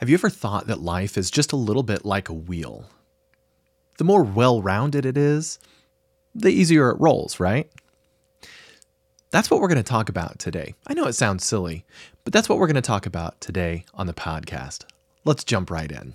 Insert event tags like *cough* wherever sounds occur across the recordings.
Have you ever thought that life is just a little bit like a wheel? The more well rounded it is, the easier it rolls, right? That's what we're going to talk about today. I know it sounds silly, but that's what we're going to talk about today on the podcast. Let's jump right in.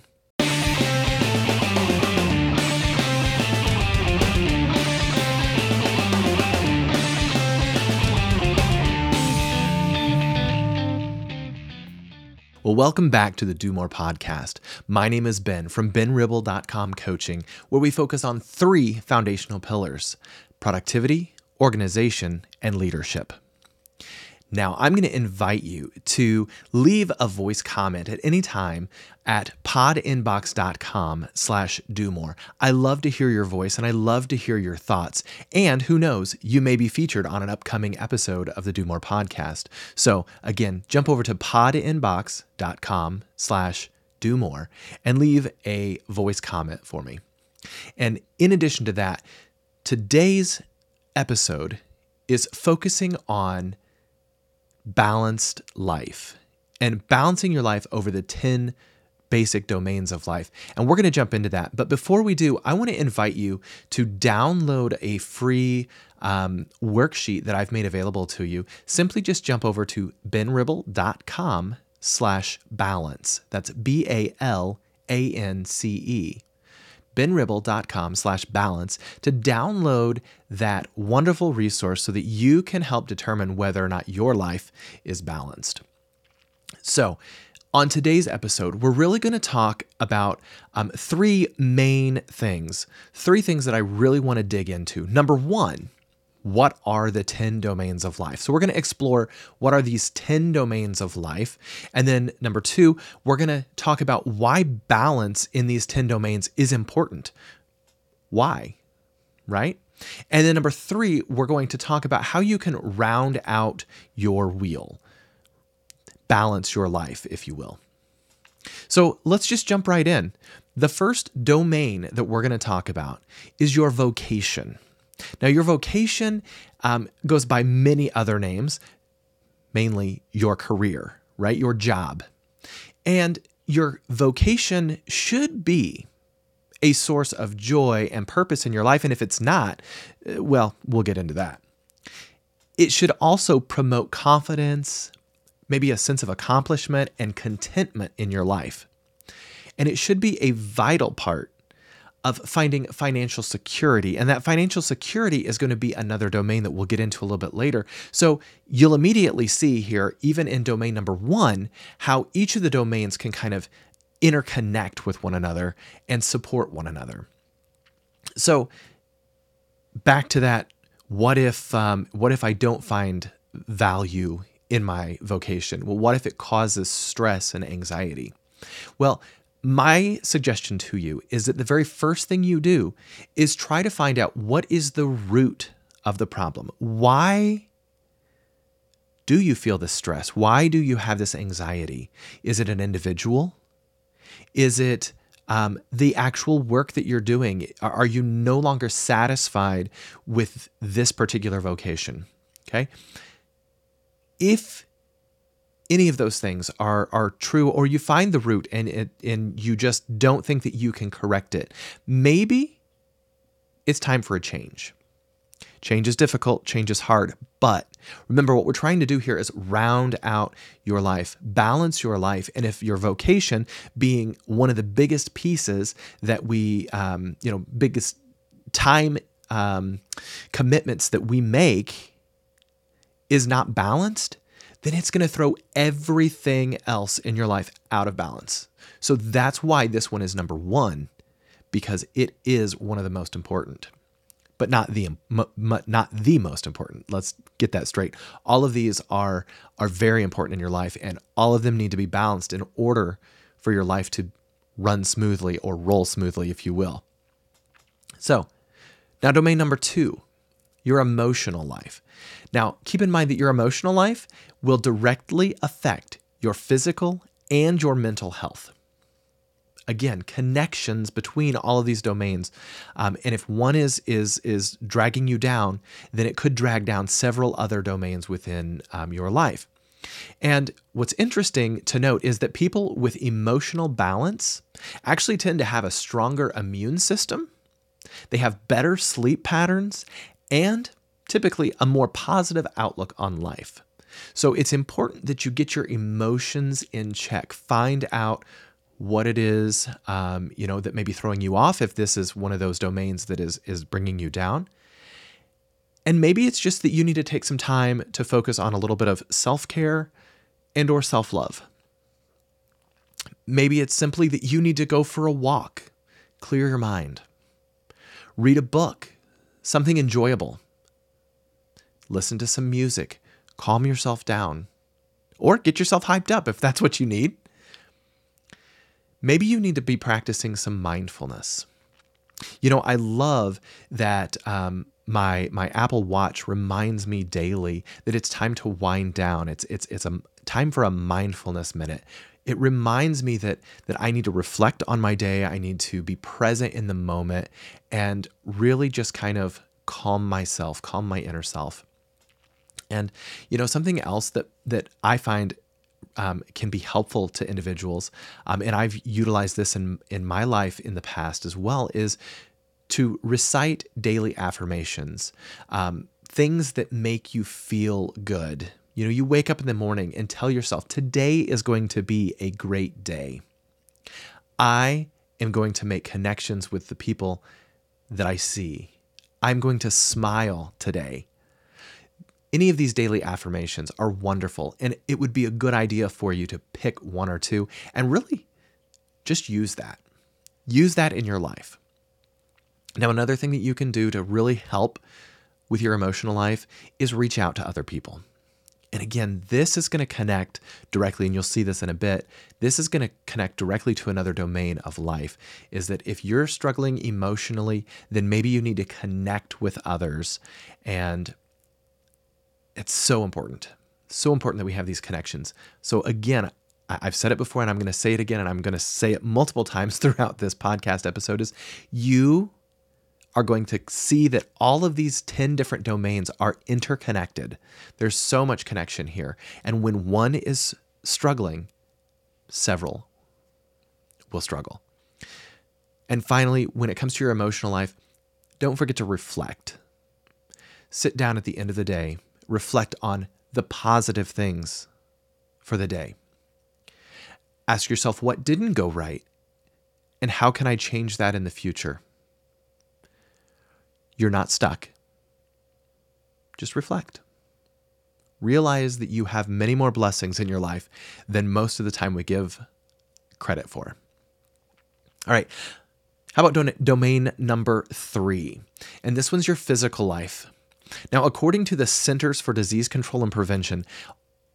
Well, welcome back to the Do More podcast. My name is Ben from benribble.com coaching, where we focus on three foundational pillars productivity, organization, and leadership. Now, I'm going to invite you to leave a voice comment at any time at podinbox.com slash do more. I love to hear your voice and I love to hear your thoughts. And who knows, you may be featured on an upcoming episode of the Do More podcast. So again, jump over to podinbox.com slash do more and leave a voice comment for me. And in addition to that, today's episode is focusing on balanced life and balancing your life over the 10 basic domains of life. And we're going to jump into that. But before we do, I want to invite you to download a free um, worksheet that I've made available to you. Simply just jump over to benribble.com slash balance. That's B A L A N C E benribble.com slash balance to download that wonderful resource so that you can help determine whether or not your life is balanced. So, on today's episode, we're really going to talk about um, three main things, three things that I really want to dig into. Number one, what are the 10 domains of life? So we're going to explore what are these 10 domains of life. And then number 2, we're going to talk about why balance in these 10 domains is important. Why? Right? And then number 3, we're going to talk about how you can round out your wheel. Balance your life, if you will. So let's just jump right in. The first domain that we're going to talk about is your vocation. Now, your vocation um, goes by many other names, mainly your career, right? Your job. And your vocation should be a source of joy and purpose in your life. And if it's not, uh, well, we'll get into that. It should also promote confidence, maybe a sense of accomplishment and contentment in your life. And it should be a vital part of finding financial security. And that financial security is going to be another domain that we'll get into a little bit later. So you'll immediately see here, even in domain number one, how each of the domains can kind of interconnect with one another and support one another. So back to that what if um, what if I don't find value in my vocation? Well, what if it causes stress and anxiety? Well, my suggestion to you is that the very first thing you do is try to find out what is the root of the problem. Why do you feel this stress? Why do you have this anxiety? Is it an individual? Is it um, the actual work that you're doing? Are you no longer satisfied with this particular vocation? Okay. If any of those things are are true or you find the root and it, and you just don't think that you can correct it maybe it's time for a change. Change is difficult change is hard but remember what we're trying to do here is round out your life balance your life and if your vocation being one of the biggest pieces that we um, you know biggest time um, commitments that we make is not balanced then it's going to throw everything else in your life out of balance. So that's why this one is number one, because it is one of the most important, but not the not the most important. Let's get that straight. All of these are are very important in your life, and all of them need to be balanced in order for your life to run smoothly or roll smoothly, if you will. So, now domain number two your emotional life. Now, keep in mind that your emotional life will directly affect your physical and your mental health. Again, connections between all of these domains, um, and if one is is is dragging you down, then it could drag down several other domains within um, your life. And what's interesting to note is that people with emotional balance actually tend to have a stronger immune system, they have better sleep patterns, and typically a more positive outlook on life. So it's important that you get your emotions in check. Find out what it is, um, you know, that may be throwing you off if this is one of those domains that is is bringing you down. And maybe it's just that you need to take some time to focus on a little bit of self-care and or self-love. Maybe it's simply that you need to go for a walk, clear your mind. Read a book, something enjoyable. Listen to some music, calm yourself down, or get yourself hyped up if that's what you need. Maybe you need to be practicing some mindfulness. You know, I love that um, my my Apple Watch reminds me daily that it's time to wind down. It's it's it's a time for a mindfulness minute. It reminds me that that I need to reflect on my day. I need to be present in the moment and really just kind of calm myself, calm my inner self. And you know, something else that that I find um, can be helpful to individuals, um, and I've utilized this in in my life in the past as well, is to recite daily affirmations, um, things that make you feel good. You know, you wake up in the morning and tell yourself, today is going to be a great day. I am going to make connections with the people that I see. I'm going to smile today. Any of these daily affirmations are wonderful, and it would be a good idea for you to pick one or two and really just use that. Use that in your life. Now, another thing that you can do to really help with your emotional life is reach out to other people. And again, this is going to connect directly, and you'll see this in a bit. This is going to connect directly to another domain of life. Is that if you're struggling emotionally, then maybe you need to connect with others. And it's so important. So important that we have these connections. So, again, I've said it before and I'm going to say it again, and I'm going to say it multiple *laughs* times throughout this podcast episode is you are going to see that all of these 10 different domains are interconnected. There's so much connection here. And when one is struggling, several will struggle. And finally, when it comes to your emotional life, don't forget to reflect. Sit down at the end of the day, reflect on the positive things for the day. Ask yourself what didn't go right and how can I change that in the future? You're not stuck. Just reflect. Realize that you have many more blessings in your life than most of the time we give credit for. All right. How about domain number three? And this one's your physical life. Now, according to the Centers for Disease Control and Prevention,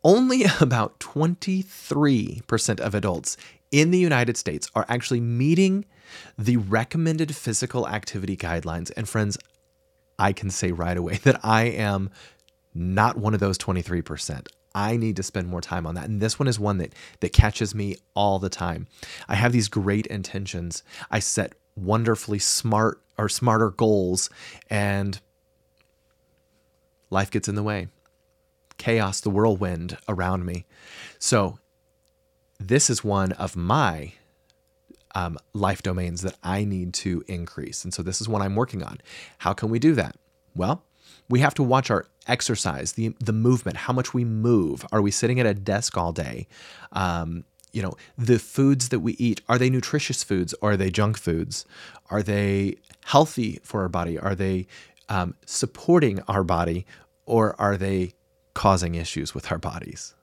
only *laughs* about 23% of adults in the United States are actually meeting the recommended physical activity guidelines. And friends, I can say right away *laughs* that I am not one of those 23%. I need to spend more time on that. And this one is one that that catches me all the time. I have these great intentions. I set wonderfully smart or smarter goals and life gets in the way. Chaos, the whirlwind around me. So this is one of my um, life domains that I need to increase. And so this is what I'm working on. How can we do that? Well, we have to watch our exercise, the the movement, how much we move. Are we sitting at a desk all day? Um, you know, the foods that we eat, are they nutritious foods or are they junk foods? Are they healthy for our body? Are they um, supporting our body or are they causing issues with our bodies?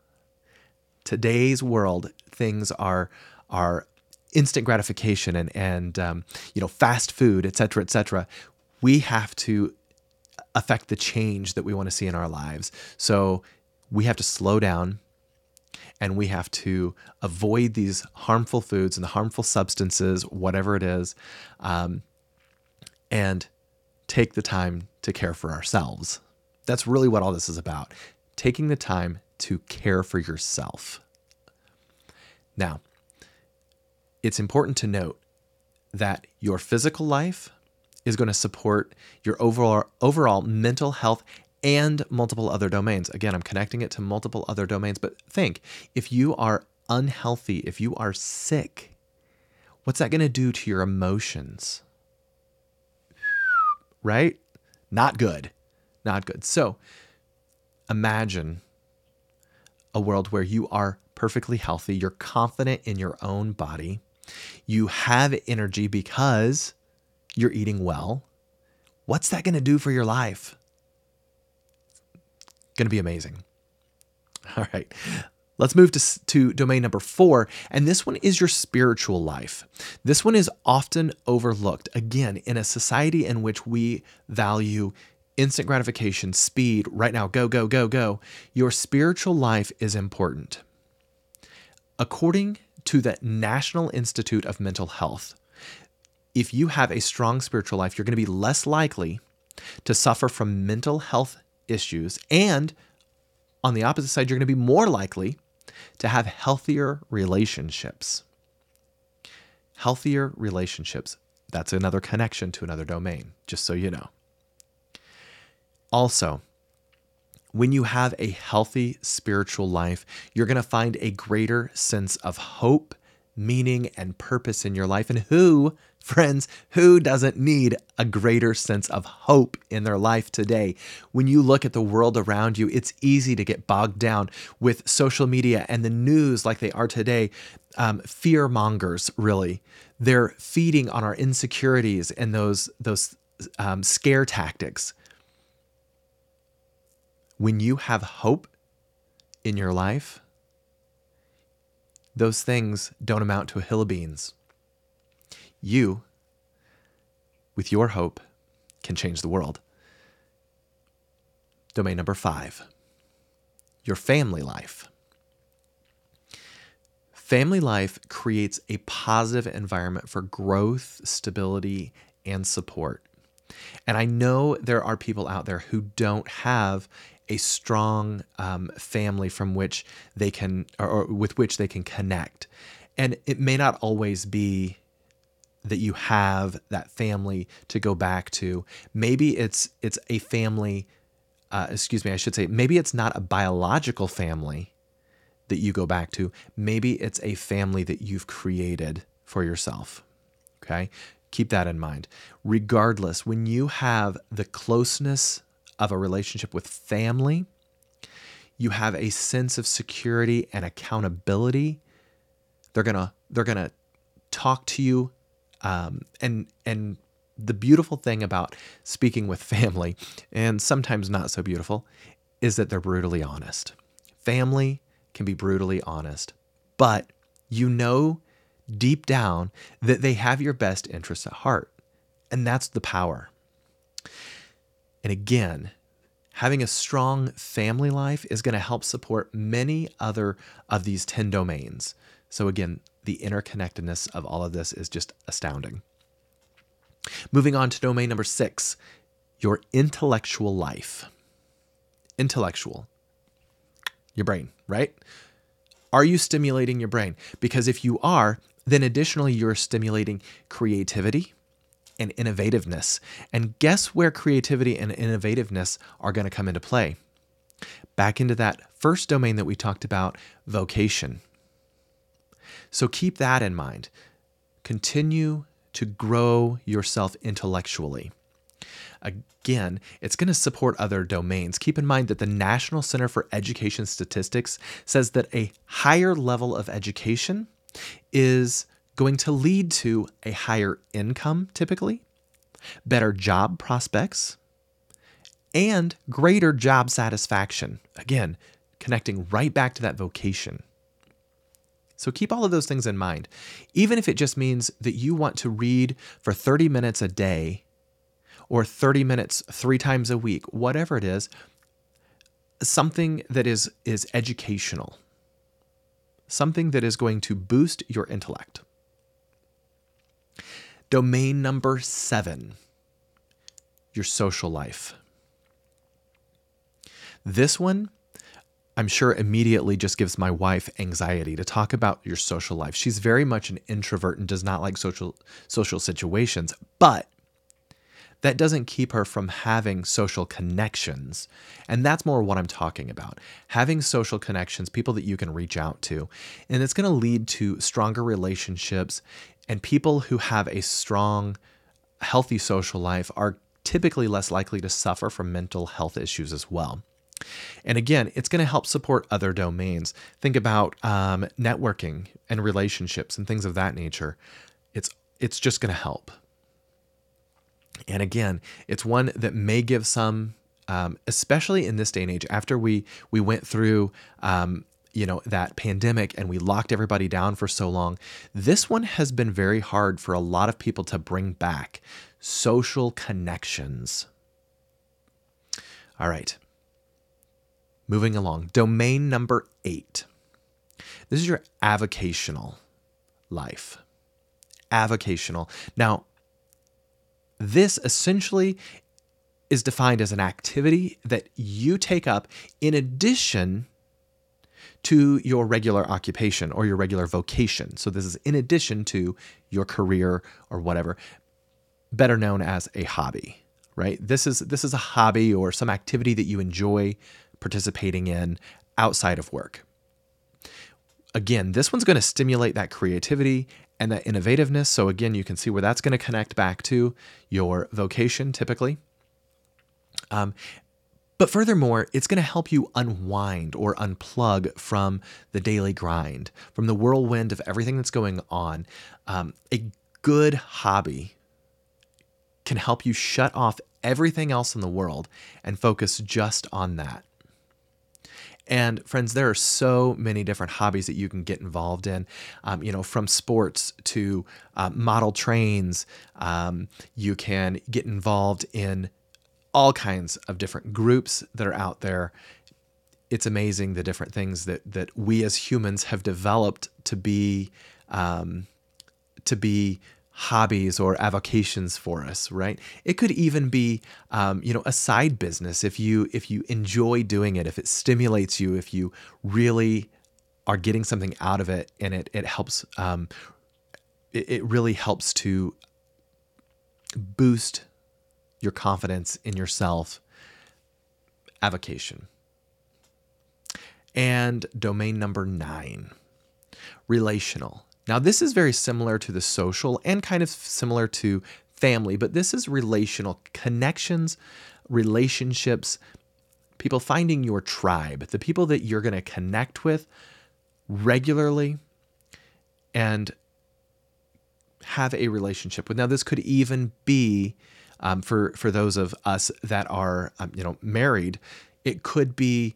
Today's world, things are are instant gratification and and um, you know fast food, et cetera, et cetera. We have to affect the change that we want to see in our lives. So we have to slow down and we have to avoid these harmful foods and the harmful substances, whatever it is, um, and take the time to care for ourselves. That's really what all this is about taking the time to care for yourself. Now, it's important to note that your physical life is going to support your overall overall mental health and multiple other domains. Again, I'm connecting it to multiple other domains, but think if you are unhealthy, if you are sick, what's that going to do to your emotions? Right? Not good. Not good. So imagine a world where you are perfectly healthy, you're confident in your own body, you have energy because you're eating well. What's that going to do for your life? Going to be amazing. *laughs* All right. Let's move to, to domain number four. And this one is your spiritual life. This one is often overlooked. Again, in a society in which we value instant gratification, speed, right now, go, go, go, go, your spiritual life is important. According to the National Institute of Mental Health, if you have a strong spiritual life, you're going to be less likely to suffer from mental health issues. And on the opposite side, you're going to be more likely to have healthier relationships. Healthier relationships. That's another connection to another domain, just so you know. Also, when you have a healthy spiritual life, you're going to find a greater sense of hope, meaning, and purpose in your life. And who, friends, who doesn't need a greater sense of hope in their life today? When you look at the world around you, it's easy to get bogged down with social media and the news like they are today. Um, fear mongers, really. They're feeding on our insecurities and those, those um, scare tactics when you have hope in your life, those things don't amount to a hill of beans. You, with your hope, can change the world. Domain number five your family life. Family life creates a positive environment for growth, stability, and support. And I know there are people out there who don't have a strong um, family from which they can or, or with which they can connect. And it may not always be that you have that family to go back to. Maybe it's it's a family uh, excuse me i should say maybe it's not a biological family that you go back to. Maybe it's a family that you've created for yourself okay? Keep that in mind. Regardless when you have the closeness of a relationship with family. You have a sense of security and accountability. They're gonna they're gonna talk to you, um, and and the beautiful thing about speaking with family, and sometimes not so beautiful, is that they're brutally honest. Family can be brutally honest, but you know deep down that they have your best interests at heart. And that's the power. And again, having a strong family life is going to help support many other of these 10 domains. So, again, the interconnectedness of all of this is just astounding. Moving on to domain number six your intellectual life. Intellectual. Your brain, right? Are you stimulating your brain? Because if you are, then additionally, you're stimulating creativity, and innovativeness. And guess where creativity and innovativeness are going to come into play? Back into that first domain that we talked about, vocation. So keep that in mind. Continue to grow yourself intellectually. Again, it's going to support other domains. Keep in mind that the National Center for Education Statistics says that a higher level of education is going to lead to a higher income typically, better job prospects, and greater job satisfaction. Again, connecting right back to that vocation. So keep all of those things in mind. Even if it just means that you want to read for 30 minutes a day or 30 minutes three times a week, whatever it is, something that is is educational. Something that is going to boost your intellect. Domain number seven your social life. This one, I'm sure immediately just gives my wife anxiety to talk about your social life. She's very much an introvert and does not like social social situations, but that doesn't keep her from having social connections. And that's more what I'm talking about. Having social connections, people that you can reach out to. And it's going to lead to stronger relationships. And people who have a strong, healthy social life are typically less likely to suffer from mental health issues as well. And again, it's going to help support other domains. Think about um, networking and relationships and things of that nature. It's it's just going to help. And again, it's one that may give some, um, especially in this day and age, after we we went through. Um, you know that pandemic and we locked everybody down for so long. This one has been very hard for a lot of people to bring back social connections. All right. Moving along. Domain number eight. This is your avocational life. Avocational. Now this essentially is defined as an activity that you take up in addition to your regular occupation or your regular vocation. So, this is in addition to your career or whatever, better known as a hobby, right? This is, this is a hobby or some activity that you enjoy participating in outside of work. Again, this one's going to stimulate that creativity and that innovativeness. So, again, you can see where that's going to connect back to your vocation typically. Um, but furthermore, it's going to help you unwind or unplug from the daily grind, from the whirlwind of everything that's going on. Um, a good hobby can help you shut off everything else in the world and focus just on that. And friends, there are so many different hobbies that you can get involved in. Um, you know, from sports to uh, model trains, um, you can get involved in all kinds of different groups that are out there. It's amazing the different things that that we as humans have developed to be um, to be hobbies or avocations for us right it could even be um, you know a side business if you if you enjoy doing it if it stimulates you if you really are getting something out of it and it it helps um, it, it really helps to boost your confidence in yourself avocation and domain number nine relational now, this is very similar to the social and kind of similar to family, but this is relational connections, relationships, people finding your tribe, the people that you're going to connect with regularly and have a relationship with. Now, this could even be um, for for those of us that are um, you know married. It could be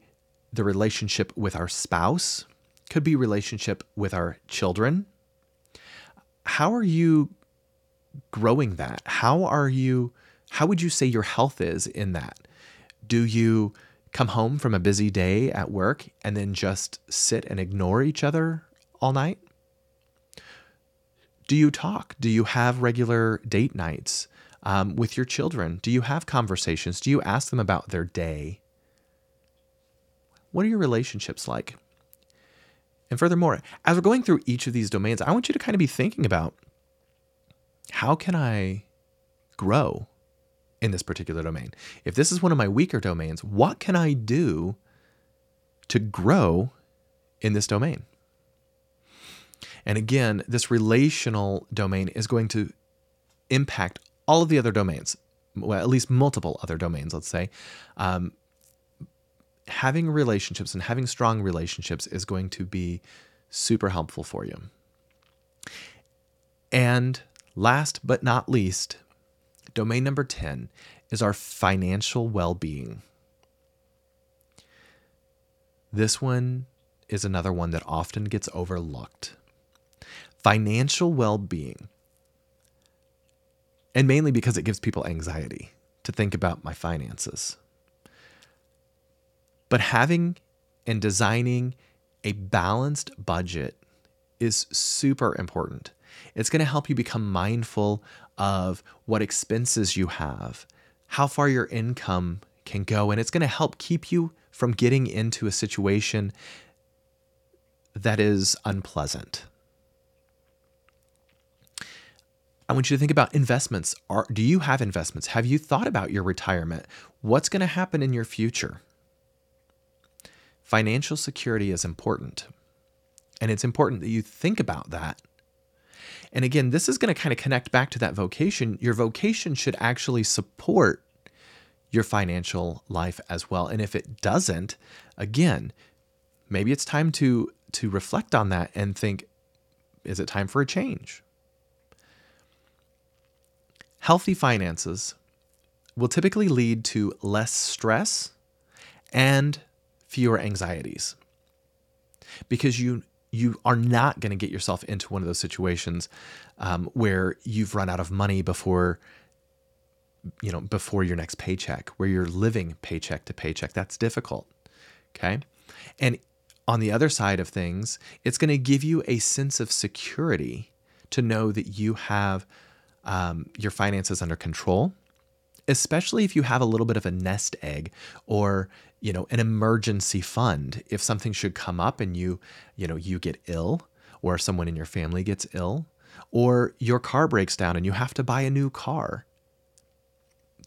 the relationship with our spouse, could be relationship with our children, how are you growing that? How are you how would you say your health is in that? Do you come home from a busy day at work and then just sit and ignore each other all night? Do you talk? Do you have regular date nights um, with your children? Do you have conversations? Do you ask them about their day? What are your relationships like? And furthermore, as we're going through each of these domains, I want you to kind of be thinking about how can I grow in this particular domain? If this is one of my weaker domains, what can I do to grow in this domain? And again, this relational domain is going to impact all of the other domains, well, at least multiple other domains, let's say. Um, having relationships and having strong relationships is going to be super helpful for you. And last but not least, domain number 10 is our financial well being. This one is another one that often gets overlooked. Financial well being, and mainly because it gives people anxiety to think about my finances. But having and designing a balanced budget is super important. It's going to help you become mindful of what expenses you have, how far your income can go, and it's going to help keep you from getting into a situation that is unpleasant. I want you to think about investments. Are, do you have investments? Have you thought about your retirement? What's going to happen in your future? Financial security is important. And it's important that you think about that. And again, this is going to kind of connect back to that vocation. Your vocation should actually support your financial life as well. And if it doesn't, again, maybe it's time to to reflect on that and think is it time for a change? Healthy finances will typically lead to less stress and fewer anxieties because you you are not going to get yourself into one of those situations um, where you've run out of money before you know before your next paycheck where you're living paycheck to paycheck. That's difficult okay? And on the other side of things it's going to give you a sense of security to know that you have um, your finances under control, especially if you have a little bit of a nest egg or you know an emergency fund. If something should come up and you you know you get ill or someone in your family gets ill or your car breaks down and you have to buy a new car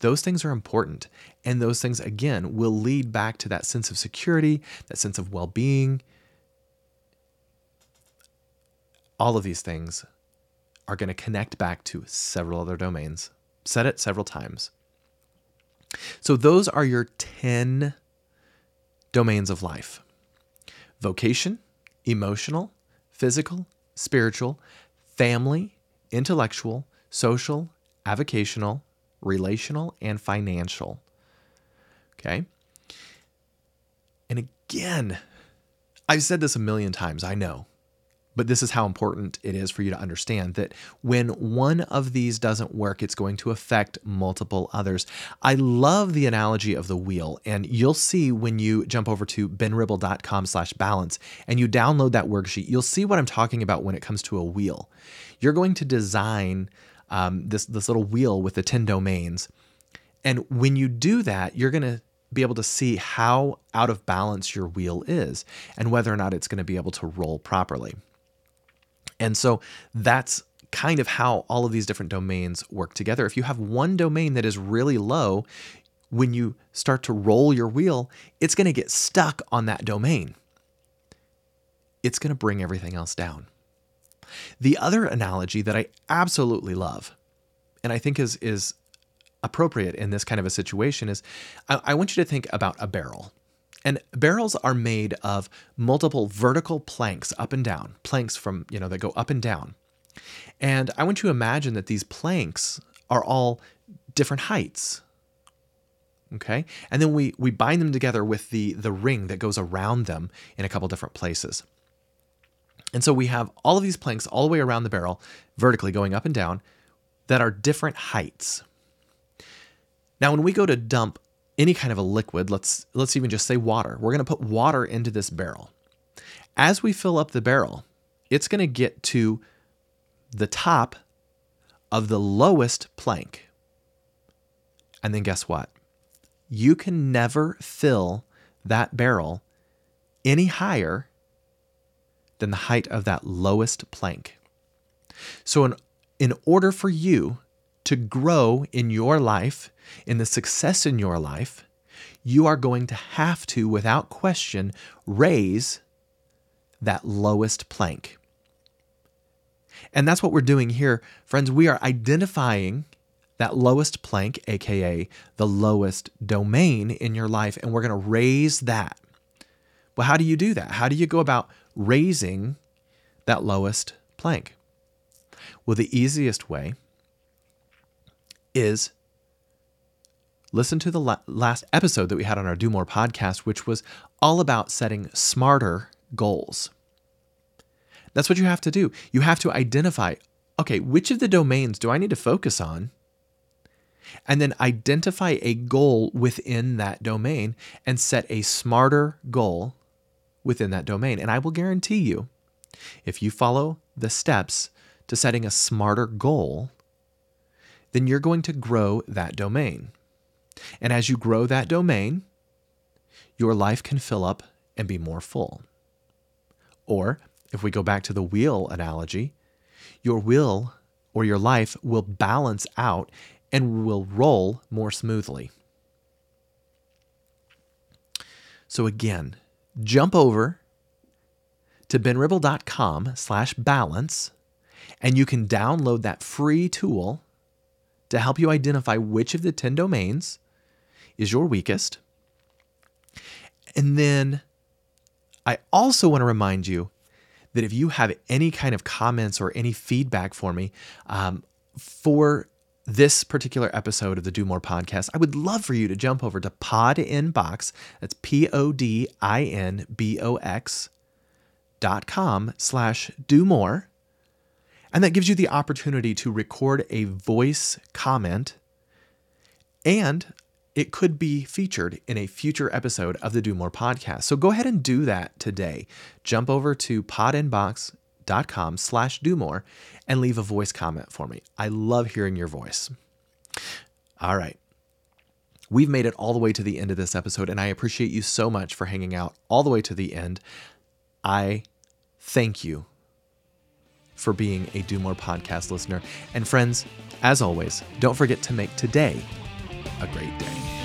those things are important. And those things again will lead back to that sense of security that sense of well-being. All of these things are going to connect back to several other domains. Said it several times. So, those are your 10 domains of life vocation, emotional, physical, spiritual, family, intellectual, social, avocational, relational, and financial. Okay. And again, I've said this a million times, I know. But this is how important it is for you to understand that when one of these doesn't work, it's going to affect multiple others. I love the analogy of the wheel, and you'll see when you jump over to benribble.com slash balance and you download that worksheet, you'll see what I'm talking about when it comes to a wheel. You're going to design um, this, this little wheel with the 10 domains. And when you do that, you're going to be able to see how out of balance your wheel is and whether or not it's going to be able to roll properly. And so that's kind of how all of these different domains work together. If you have one domain that is really low, when you start to roll your wheel, it's going to get stuck on that domain. It's going to bring everything else down. The other analogy that I absolutely love, and I think is, is appropriate in this kind of a situation, is I, I want you to think about a barrel. And barrels are made of multiple vertical planks up and down, planks from, you know, that go up and down. And I want you to imagine that these planks are all different heights. Okay? And then we we bind them together with the the ring that goes around them in a couple different places. And so we have all of these planks all the way around the barrel, vertically going up and down, that are different heights. Now, when we go to dump any kind of a liquid, let's let's even just say water. We're going to put water into this barrel. As we fill up the barrel, it's going to get to the top of the lowest plank. And then guess what? You can never fill that barrel any higher than the height of that lowest plank. So in in order for you to grow in your life, in the success in your life, you are going to have to, without question, raise that lowest plank. And that's what we're doing here. Friends, we are identifying that lowest plank, aka the lowest domain in your life, and we're going to raise that. Well, how do you do that? How do you go about raising that lowest plank? Well, the easiest way is listen to the la- last episode that we had on our Do More podcast, which was all about setting smarter goals. That's what you have to do. You have to identify okay, which of the domains do I need to focus on? And then identify a goal within that domain and set a smarter goal within that domain. And I will guarantee you, if you follow the steps to setting a smarter goal, then you're going to grow that domain. And as you grow that domain, your life can fill up and be more full. Or if we go back to the wheel analogy, your will or your life will balance out and will roll more smoothly. So again, jump over to benribble.com slash balance and you can download that free tool to help you identify which of the 10 domains is your weakest. And then I also want to remind you that if you have any kind of comments or any feedback for me um, for this particular episode of the Do More podcast, I would love for you to jump over to Podinbox. That's P O D I N B O X dot com slash do more. And that gives you the opportunity to record a voice comment and it could be featured in a future episode of the Do More podcast. So go ahead and do that today. Jump over to podinbox.com slash do more and leave a voice comment for me. I love hearing your voice. All right. We've made it all the way to the end of this episode, and I appreciate you so much for hanging out all the way to the end. I thank you for being a Do More podcast listener. And friends, as always, don't forget to make today a great day.